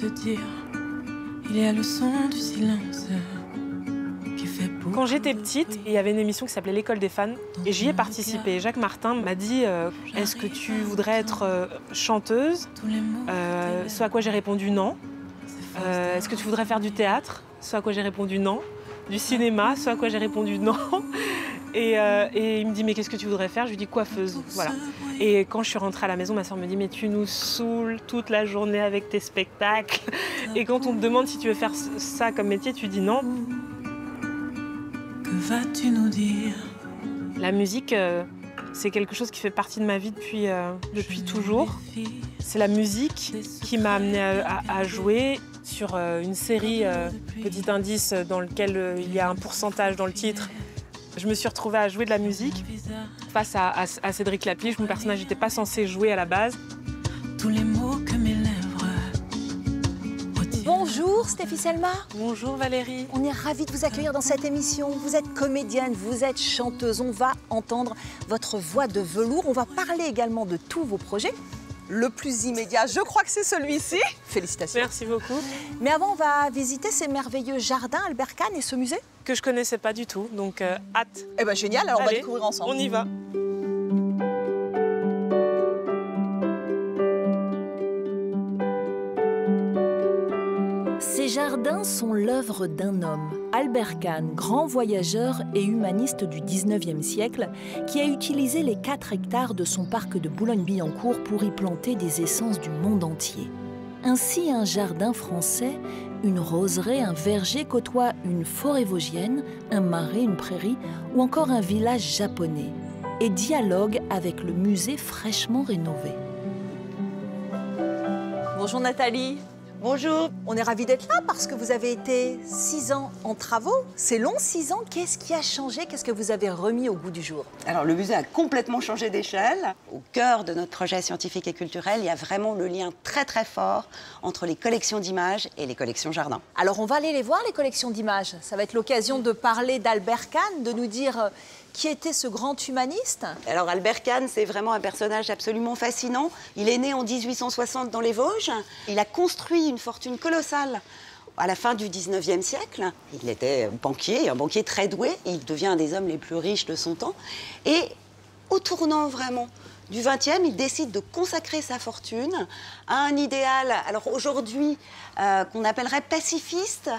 se dire. Il y a le son du silence qui fait beau. Quand j'étais petite, il y avait une émission qui s'appelait L'école des fans et j'y ai participé. Jacques Martin m'a dit euh, Est-ce que tu voudrais être euh, chanteuse? Euh, Ce à quoi j'ai répondu non. Euh, Est-ce que tu voudrais faire du théâtre? Ce à quoi j'ai répondu non. Du cinéma? Ce à quoi j'ai répondu non. Et, euh, et il me dit Mais qu'est-ce que tu voudrais faire? Je lui dis coiffeuse. Voilà. Et quand je suis rentrée à la maison, ma soeur me dit Mais tu nous saoules toute la journée avec tes spectacles. Et quand on te demande si tu veux faire ça comme métier, tu dis non. Que vas-tu nous dire? La musique, euh, c'est quelque chose qui fait partie de ma vie depuis, euh, depuis toujours. C'est la musique qui m'a amenée à, à- à jouer sur une série, petit indice, dans lequel il y a un pourcentage dans le titre. Je me suis retrouvée à jouer de la musique face à, à- à Cédric Lapliche. Mon personnage n'était pas censé jouer à la base. Tous les mots que mes lèvres. Bonjour Stéphie Selma. Bonjour Valérie. On est ravis de vous accueillir dans cette émission. Vous êtes comédienne, vous êtes chanteuse. On va entendre votre voix de velours. On va parler également de tous vos projets. Le plus immédiat, je crois que c'est celui-ci. Félicitations. Merci beaucoup. Mais avant, on va visiter ces merveilleux jardins Albert Kahn et ce musée? Que je connaissais pas du tout, donc euh, hâte. Eh ben génial, alors on va découvrir ensemble. On y va. Jardins sont l'œuvre d'un homme, Albert Kahn, grand voyageur et humaniste du 19e siècle, qui a utilisé les 4 hectares de son parc de Boulogne-Billancourt pour y planter des essences du monde entier. Ainsi, un jardin français, une roseraie, un verger côtoient une forêt vosgienne, un marais, une prairie ou encore un village japonais et dialogue avec le musée fraîchement rénové. Bonjour Nathalie. Bonjour. On est ravis d'être là parce que vous avez été six ans en travaux. C'est long, six ans. Qu'est-ce qui a changé? Qu'est-ce que vous avez remis au goût du jour? Alors le musée a complètement changé d'échelle. Au cœur de notre projet scientifique et culturel, il y a vraiment le lien très très fort entre les collections d'images et les collections jardins. Alors on va aller les voir, les collections d'images. Ça va être l'occasion de parler d'Albert Kahn, de nous dire euh, qui était ce grand humaniste? Alors Albert Kahn, c'est vraiment un personnage absolument fascinant. Il est né en 1860 dans les Vosges. Il a construit une fortune colossale. À la fin du 19e siècle, il était banquier, un banquier très doué. Il devient un des hommes les plus riches de son temps. Et au tournant vraiment du 20e, il décide de consacrer sa fortune à un idéal, alors aujourd'hui, euh, qu'on appellerait pacifiste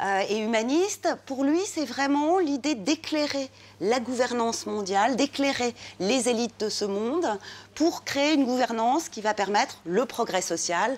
euh, et humaniste. Pour lui, c'est vraiment l'idée d'éclairer la gouvernance mondiale, d'éclairer les élites de ce monde pour créer une gouvernance qui va permettre le progrès social,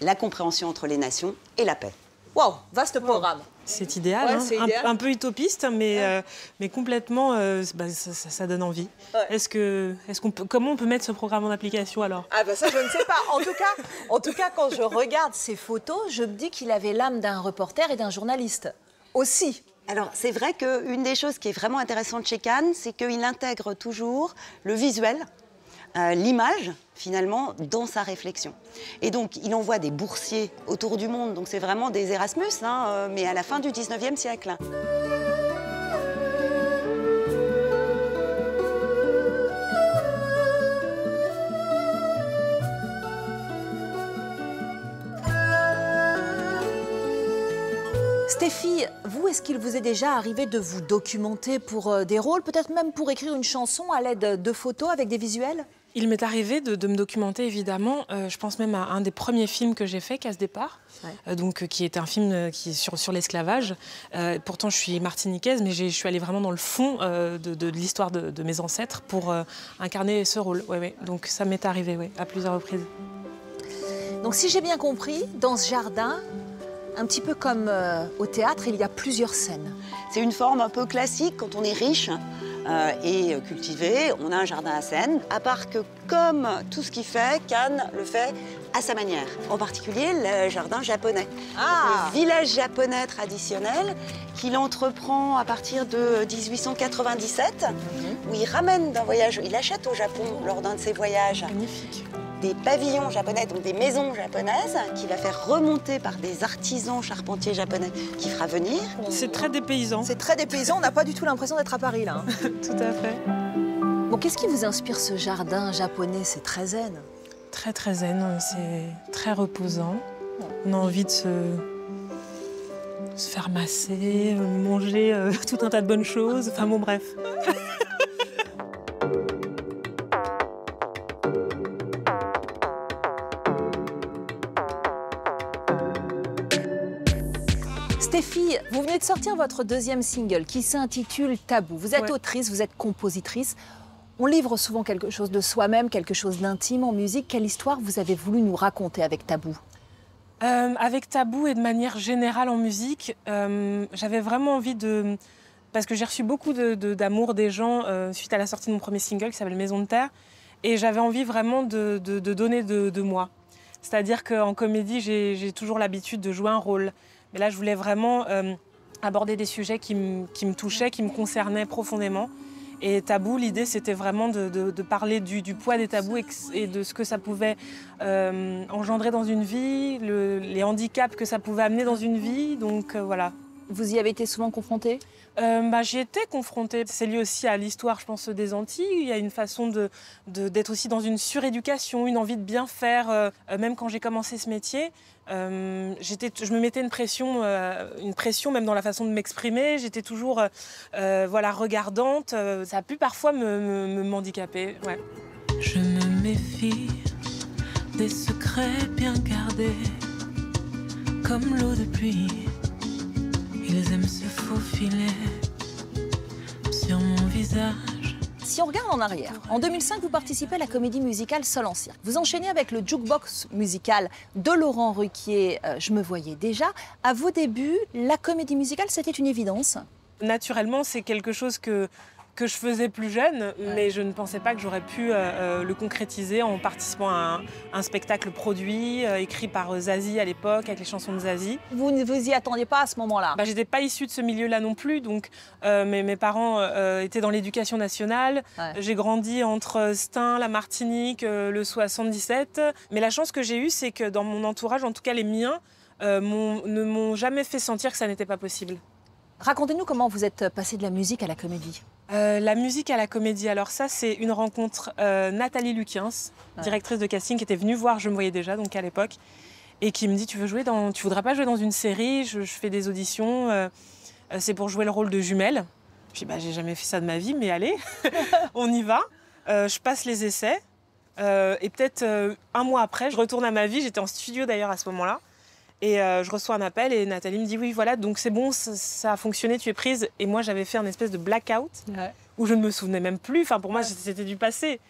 la compréhension entre les nations et la paix. Waouh, vaste programme. C'est idéal, Ouais, hein. Un- idéal. Un, peu utopiste, mais, euh, mais complètement, euh, bah, ça, ça- ça donne envie. Ouais. Est-ce que, est-ce qu'on peut, comment on peut mettre ce programme en application alors? Ah ben ça je ne sais pas. En tout cas, en tout cas quand je regarde ces photos, je me dis qu'il avait l'âme d'un reporter et d'un journaliste. Aussi. Alors, c'est vrai qu'une des choses qui est vraiment intéressante chez Cannes, c'est qu'il intègre toujours le visuel, euh, l'image, finalement, dans sa réflexion. Et donc, il envoie des boursiers autour du monde. Donc, c'est vraiment des Erasmus, hein, euh, mais à la fin du 19e siècle. Stéphie, vous, est-ce qu'il vous est déjà arrivé de vous documenter pour euh, des rôles, peut-être même pour écrire une chanson à l'aide de photos avec des visuels? Il m'est arrivé de, de me documenter évidemment. Euh, je pense même à un des premiers films que j'ai fait, Casse départ, Ouais. euh, donc euh, qui est un film euh, qui est sur, sur l'esclavage. Euh, pourtant, je suis martiniquaise, mais j'ai- je suis allée vraiment dans le fond euh, de, de l'histoire de, de mes ancêtres pour euh, incarner ce rôle. Ouais, ouais. Donc ça m'est arrivé, ouais, à plusieurs reprises. Donc si j'ai bien compris, dans ce jardin, un petit peu comme euh, au théâtre, il y a plusieurs scènes. C'est une forme un peu classique quand on est riche. Euh, et cultivé. On a un jardin à Seine. À part que, comme tout ce qu'il fait, Cannes le fait à sa manière. En particulier, le jardin japonais. Ah. Le village japonais traditionnel qu'il entreprend à partir de 1897, où il ramène d'un voyage, il achète au Japon lors d'un de ses voyages Magnifique. Des pavillons japonais, donc des maisons japonaises, qu'il va faire remonter par des artisans charpentiers japonais qui fera venir. C'est très dépaysant. C'est très dépaysant, on n'a pas du tout l'impression d'être à Paris là. hein. Tout à fait. Bon, qu'est-ce qui vous inspire ce jardin japonais? C'est très zen. Très très zen, c'est très reposant. On a envie de se, se faire masser, manger euh, tout un tas de bonnes choses. Enfin bon bref. Vous venez de sortir votre deuxième single qui s'intitule Tabou. Vous êtes Ouais. autrice, vous êtes compositrice. On livre souvent quelque chose de soi-même, quelque chose d'intime en musique. Quelle histoire vous avez voulu nous raconter avec Tabou? Euh, avec Tabou et de manière générale en musique, euh, j'avais vraiment envie de... Parce que j'ai reçu beaucoup de- de- d'amour des gens euh, suite à la sortie de mon premier single qui s'appelle Maison de Terre. Et j'avais envie vraiment de, donner de, moi. C'est-à-dire qu'en comédie, j'ai toujours l'habitude de jouer un rôle. Mais là, je voulais vraiment euh, aborder des sujets qui, me- touchaient, qui me concernaient profondément. Et tabou, l'idée, c'était vraiment de, parler du, poids des tabous et, de ce que ça pouvait euh, engendrer dans une vie, le- les handicaps que ça pouvait amener dans une vie. Donc euh, voilà. Vous y avez été souvent confrontée Euh, bah, J'y étais confrontée. C'est lié aussi à l'histoire, je pense, des Antilles. Il y a une façon d'être de, aussi dans une suréducation, une envie de bien faire. Euh, même quand j'ai commencé ce métier, euh, j'étais- je me mettais une pression, euh, une pression même dans la façon de m'exprimer. J'étais toujours euh, euh, voilà, regardante. Ça a pu parfois me, me, me m'handicaper. Ouais. Je me méfie des secrets bien gardés, comme l'eau de pluie. Ils aiment se faufiler sur mon visage. Si on regarde en arrière, en 2005, vous participez à la comédie musicale Seul en cirque. Vous enchaînez avec le jukebox musical de Laurent Ruquier, euh, Je me voyais déjà. À vos débuts, la comédie musicale, c'était une évidence? Naturellement, c'est quelque chose que, que je faisais plus jeune, mais je ne pensais pas que j'aurais pu euh, euh, le concrétiser en participant à un, un spectacle produit, euh, écrit par Zazie à l'époque, avec les chansons de Zazie. Vous ne vous y attendiez pas à ce moment-là? Bah, j'étais pas issue de ce milieu-là non plus, donc euh, mes, mes parents étaient dans l'éducation nationale. Ouais. J'ai grandi entre Stein, la Martinique, le 77. Mais la chance que j'ai eue, c'est que dans mon entourage, en tout cas les miens, ne m'ont jamais fait sentir que ça n'était pas possible. Racontez-nous comment vous êtes passé de la musique à la comédie. Euh, la musique à la comédie, alors ça c'est une rencontre euh, Nathalie Luquiens, Ouais. directrice de casting, qui était venue voir Je me voyais déjà, donc à l'époque, et qui me dit tu veux jouer dans, tu voudrais pas jouer dans une série Je, je fais des auditions, euh, c'est pour jouer le rôle de jumelle. Je dis bah j'ai jamais fait ça de ma vie, mais allez, on y va. Je passe les essais. et peut-être un mois après, je retourne à ma vie. J'étais en studio d'ailleurs à ce moment-là. Et euh, je reçois un appel et Nathalie me dit oui voilà donc c'est bon ça, ça a fonctionné tu es prise et moi j'avais fait un espèce de blackout où je ne me souvenais même plus. Enfin, pour moi, c'était du passé.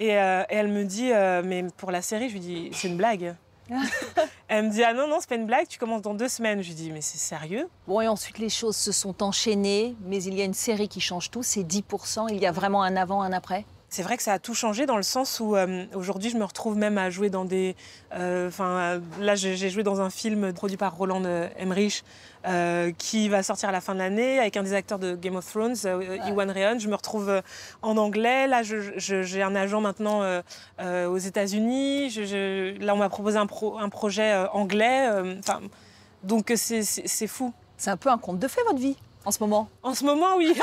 Et, euh, et elle me dit, euh, mais pour la série, je lui dis, c'est une blague. elle me dit, ah non, non, c'est pas une blague, tu commences dans deux semaines. Je lui dis, mais c'est sérieux? Bon, et ensuite, les choses se sont enchaînées, mais il y a une série qui change tout, c'est 10%. Il y a vraiment un avant, un après? C'est vrai que ça a tout changé dans le sens où euh, aujourd'hui je me retrouve même à jouer dans des. euh, Enfin, euh, là j'ai joué dans un film produit par Roland Emmerich euh, qui va sortir à la fin de l'année avec un des acteurs de Game of Thrones, euh, Iwan Rheon. Je me retrouve en anglais. Là j'ai un agent maintenant aux États-Unis. Là on m'a proposé un, pro- un projet anglais. donc c'est- fou. C'est un peu un conte de fait, votre vie, en ce moment. En ce moment, oui.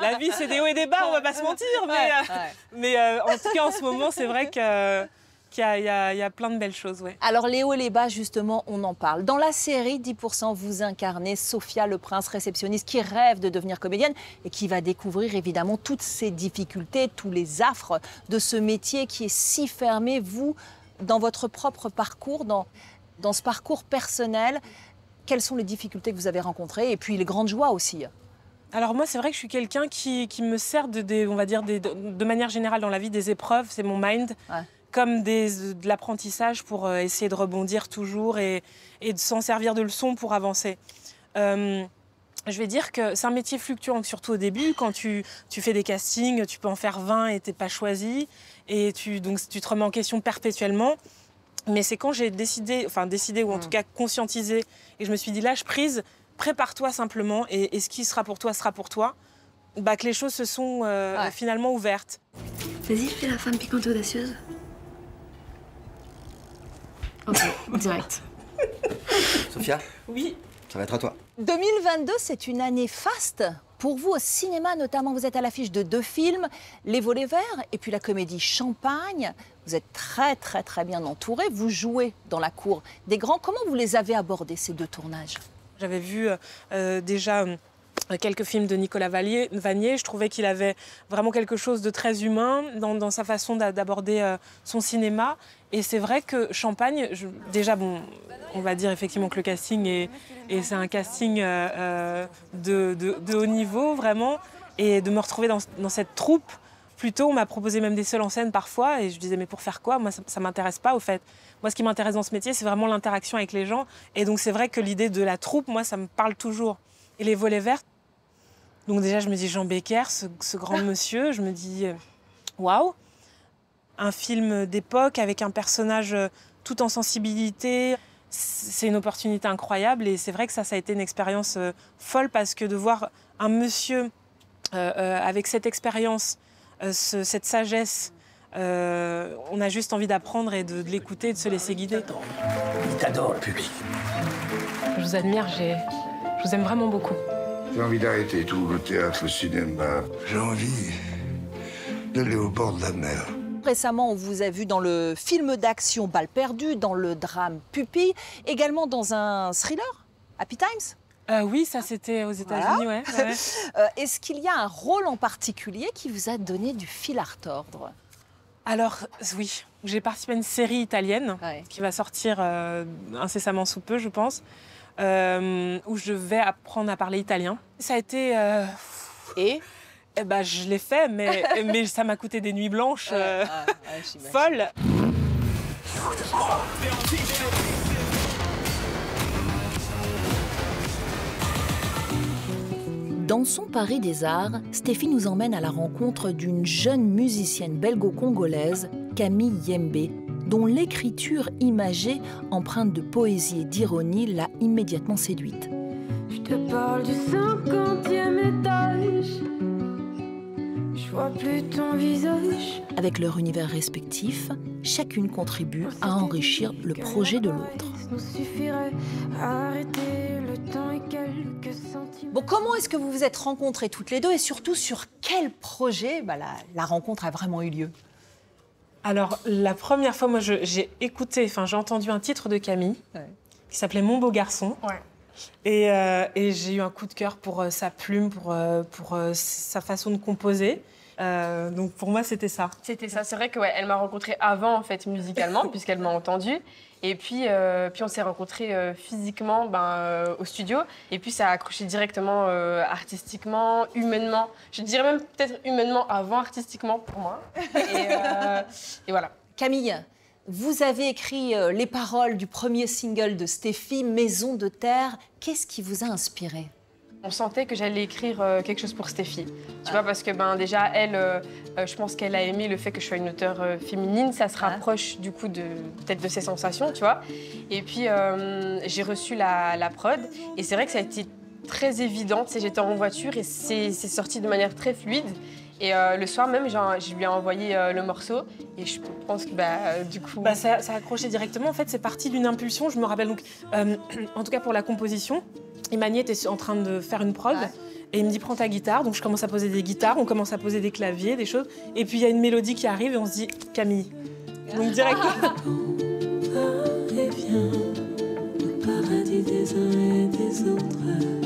La vie, c'est des hauts et des bas, on va pas se mentir. Mais, euh, mais euh, en tout cas, en ce moment, c'est vrai que- qu'il y, a- y y plein de belles choses. Ouais. Alors, les hauts et les bas, justement, on en parle. Dans la série 10%, vous incarnez Sophia, le prince réceptionniste qui rêve de devenir comédienne et qui va découvrir évidemment toutes ces difficultés, tous les affres de ce métier qui est si fermé. Vous, dans votre propre parcours, dans, dans ce parcours personnel, quelles sont les difficultés que vous avez rencontrées et puis les grandes joies aussi? Alors moi, c'est vrai que je suis quelqu'un qui, qui me sert de, des- on va dire, des- de, de manière générale dans la vie des épreuves. C'est mon mind. Ouais. Comme des, de l'apprentissage pour euh, essayer de rebondir toujours et, et de s'en servir de leçon pour avancer. Euh, je vais dire que c'est un métier fluctuant, surtout au début. Quand tu, tu fais des castings, tu peux en faire 20 et t'es pas choisi. Et tu, donc, tu te remets en question perpétuellement. Mais c'est quand j'ai décidé, enfin décidé ou en tout cas conscientisé, et je me suis dit lâche prise, prépare-toi simplement, et, et ce qui sera pour toi sera pour toi, bah, que les choses se sont euh, Ouais. finalement ouvertes. Vas-y, fais la femme piquante audacieuse. Ok, direct. Sophia, Oui, ça va être à toi. 2022, c'est une année faste. Pour vous, au cinéma notamment, vous êtes à l'affiche de deux films, Les Volets Verts et puis la comédie Champagne. Vous êtes très très très bien entouré. Vous jouez dans la cour des grands. Comment vous les avez abordés, ces deux tournages? J'avais vu euh, euh, déjà euh, quelques films de Nicolas Vanier. Je trouvais qu'il avait vraiment quelque chose de très humain dans, sa façon d'a- d'aborder son cinéma. Et c'est vrai que Champagne, déjà, bon, on va dire effectivement que le casting est, et c'est un casting de, haut niveau, vraiment. Et de me retrouver dans cette troupe, plutôt, on m'a proposé même des seuls en scène parfois. Et je disais, mais pour faire quoi? Moi, ça, ça m'intéresse pas, au fait. Moi, ce qui m'intéresse dans ce métier, c'est vraiment l'interaction avec les gens. Et donc, c'est vrai que l'idée de la troupe, moi, ça me parle toujours. Et les volets verts, donc déjà, je me dis Jean Becker, ce, ce grand monsieur, je me dis, euh, waouh, un film d'époque avec un personnage euh, tout en sensibilité, c'est une opportunité incroyable. Et c'est vrai que ça, ça a été une expérience euh, folle parce que de voir un monsieur euh, euh, avec cette expérience, ce- cette sagesse, euh, on a juste envie d'apprendre et de, de l'écouter et de se laisser guider. Il t'adore, le public. Je vous admire, j'ai... je vous aime vraiment beaucoup. J'ai envie d'arrêter tout, le théâtre, le cinéma. J'ai envie d'aller au bord de la mer. Récemment, on vous a vu dans le film d'action Balle perdue, dans le drame Pupille, également dans un thriller, Happy Times? Euh, oui, ça c'était aux États-Unis, ouais, ouais. Euh, Est-ce qu'il y a un rôle en particulier qui vous a donné du fil à retordre? Alors, oui, j'ai participé à une série italienne Ouais. qui va sortir euh, incessamment sous peu, je pense, euh, où je vais apprendre à parler italien. Ça a été. euh, Et? Eh ben, je l'ai fait, mais, mais ça m'a coûté des nuits blanches euh, folles. Dans son Paris des Arts, Stéphie nous emmène à la rencontre d'une jeune musicienne belgo-congolaise, Camille Yembe, dont l'écriture imagée, empreinte de poésie et d'ironie, l'a immédiatement séduite. Je te parle du. Je vois plus ton visage. Avec leur univers respectif, chacune contribue à enrichir le projet de l'autre. Bon, comment est-ce que vous vous êtes rencontrées toutes les deux et surtout sur quel projet bah, la, la rencontre a vraiment eu lieu? Alors, la première fois, moi, j'ai écouté, enfin, j'ai entendu un titre de Camille Ouais. qui s'appelait Mon beau garçon. Et, euh, et j'ai eu un coup de cœur pour euh, sa plume, pour, euh, pour euh, sa façon de composer. Euh, donc, pour moi, c'était ça. C'était ça. C'est vrai que ouais, elle m'a rencontrée avant en fait musicalement puisqu'elle m'a entendue. Et puis, euh, puis on s'est rencontrés euh, physiquement ben, euh, au studio. Et puis ça a accroché directement euh, artistiquement, humainement. Je dirais même peut-être humainement avant artistiquement pour moi. Et, euh, et voilà. Camille, vous avez écrit les paroles du premier single de Stéphie, Maison de terre. Qu'est-ce qui vous a inspiré? On sentait que j'allais écrire euh, quelque chose pour Stéphie. Tu vois, parce que ben, déjà, elle, euh, euh, je pense qu'elle a aimé le fait que je sois une auteure euh, féminine. Ça se rapproche du coup de peut-être de ses sensations, tu vois. Et puis, euh, j'ai reçu la, la prod. Et c'est vrai que ça a été très évident. Tu sais, J'étais en voiture et c'est sorti de manière très fluide. Et euh, le soir même, genre, je lui ai envoyé euh, le morceau. Et je pense que bah, euh, du coup. Bah, ça, ça a accroché directement. En fait, c'est parti d'une impulsion. Je me rappelle donc, en tout cas pour la composition, Imani était en train de faire une prod. Et il me dit prends ta guitare, donc je commence à poser des guitares, on commence à poser des claviers, des choses, et puis il y a une mélodie qui arrive et on se dit Camille. Donc direct. et viens, le paradis des uns et des autres.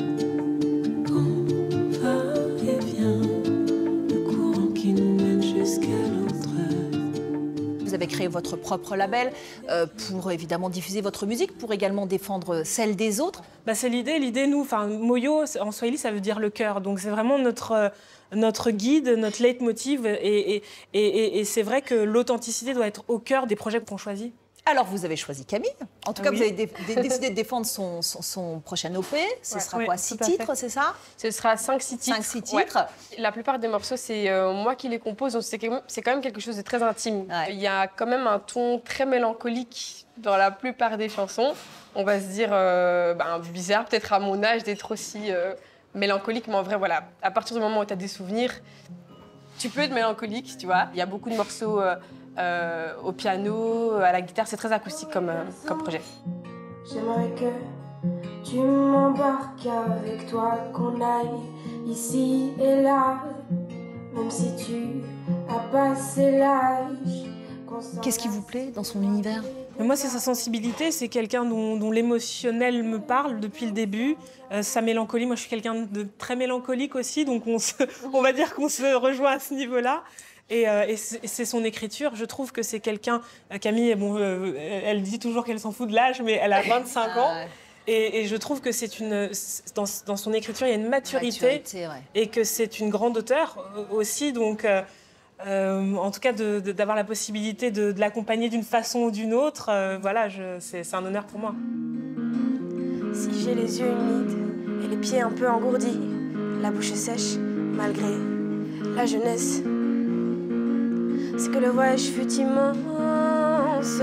Votre propre label euh, pour évidemment diffuser votre musique, pour également défendre celle des autres. Bah, c'est l'idée. L'idée, nous, enfin, Moyo, en Swahili, ça veut dire le cœur. Donc, c'est vraiment notre, euh, notre guide, notre leitmotiv. Et, et- et c'est vrai que l'authenticité doit être au cœur des projets qu'on choisit. Alors, vous avez choisi Camille. En tout cas, Oui. vous avez dé- dé- décidé de défendre son, son- son prochain OP. Ce Ouais. sera Oui, quoi Six titres, c'est ça? Ce sera 5-6 titres. 5-6 Ouais. titres. La plupart des morceaux, c'est euh, moi qui les compose, donc c'est quand, même- quelque chose de très intime. Il y a quand même un ton très mélancolique dans la plupart des chansons. On va se dire, euh, ben, bizarre peut-être à mon âge d'être aussi euh, mélancolique, mais en vrai, voilà, à partir du moment où tu as des souvenirs, tu peux être mélancolique, tu vois. Il y a beaucoup de morceaux euh, au piano, à la guitare, c'est très acoustique comme, euh, comme projet. J'aimerais que tu m'embarques avec toi, qu'on aille ici et là, même si tu as passé l'âge. Qu'est-ce qui vous plaît dans son univers? Mais moi, c'est sa sensibilité, c'est quelqu'un dont, dont l'émotionnel me parle depuis le début. Euh, sa mélancolie, moi je suis quelqu'un de très mélancolique aussi, donc on, se- on va dire qu'on se rejoint à ce niveau-là. Et, euh, et c'est son écriture, je trouve que c'est quelqu'un. euh, Camille, bon, euh, elle dit toujours qu'elle s'en fout de l'âge, mais elle a 25 ans. Et, et je trouve que c'est une. Dans, dans son écriture, il y a une maturité, Maturité, ouais. et que c'est une grande auteure aussi. Donc. euh, euh, en tout cas, d'avoir la possibilité de, de l'accompagner d'une façon ou d'une autre, euh, voilà, c'est un honneur pour moi. Si j'ai les yeux humides et les pieds un peu engourdis, la bouche sèche malgré la jeunesse, c'est que le voyage fut immense.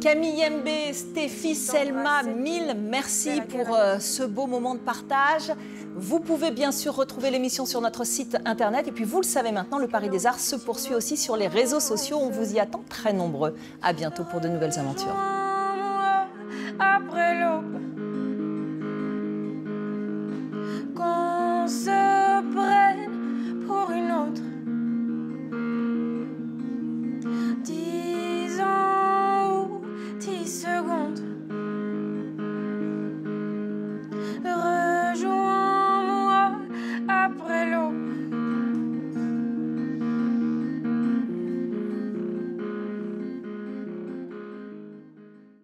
Camille MB, Stéphie, Selma, mille merci pour euh, ce beau moment de partage. Vous pouvez bien sûr retrouver l'émission sur notre site internet. Et puis vous le savez maintenant, le Paris des Arts se poursuit aussi sur les réseaux sociaux. On vous y attend très nombreux. À bientôt pour de nouvelles aventures. Après l'aube,